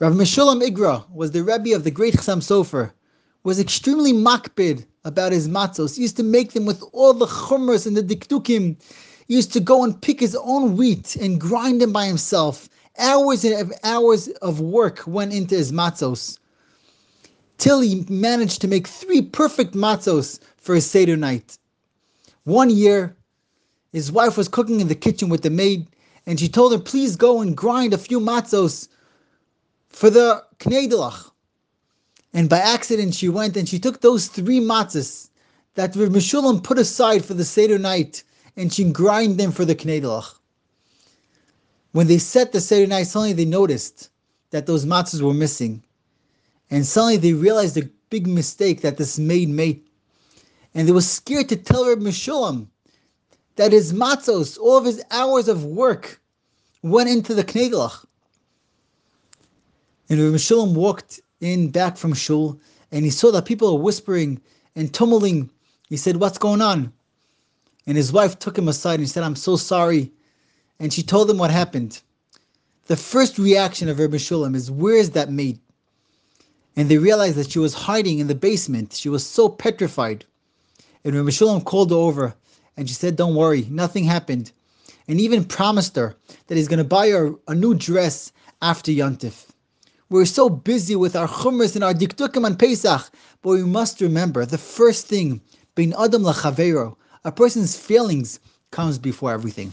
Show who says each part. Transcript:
Speaker 1: Rav Meshulam Igra was the Rebbe of the great Chassam Sofer, was extremely makpid about his matzos. He used to make them with all the chumras and the dikdukim. He used to go and pick his own wheat and grind them by himself. Hours and hours of work went into his matzos. Till he managed to make three perfect matzos for his Seder night. One year, his wife was cooking in the kitchen with the maid, and she told her, please go and grind a few matzos for the Knedelach. And by accident, she went and she took those three matzahs that Rav Meshulam put aside for the Seder night, and she grind them for the Knedelach. When they set the Seder night, suddenly they noticed that those matzahs were missing. And suddenly they realized the big mistake that this maid made. And they were scared to tell Rav Meshulam that his matzos, all of his hours of work, went into the Knedelach. And Rav Meshulam walked in back from shul, and he saw that people were whispering and tumbling. He said, "What's going on?" And his wife took him aside and said, "I'm so sorry." And she told him what happened. The first reaction of Rav Meshulam is, "Where's that maid?" And they realized that she was hiding in the basement. She was so petrified. And Rav Meshulam called her over, and she said, "Don't worry, nothing happened." And even promised her that he's going to buy her a new dress after Yontif. We're so busy with our chumras and our dikdukim on Pesach, but we must remember the first thing, being adam lachavero, a person's feelings comes before everything.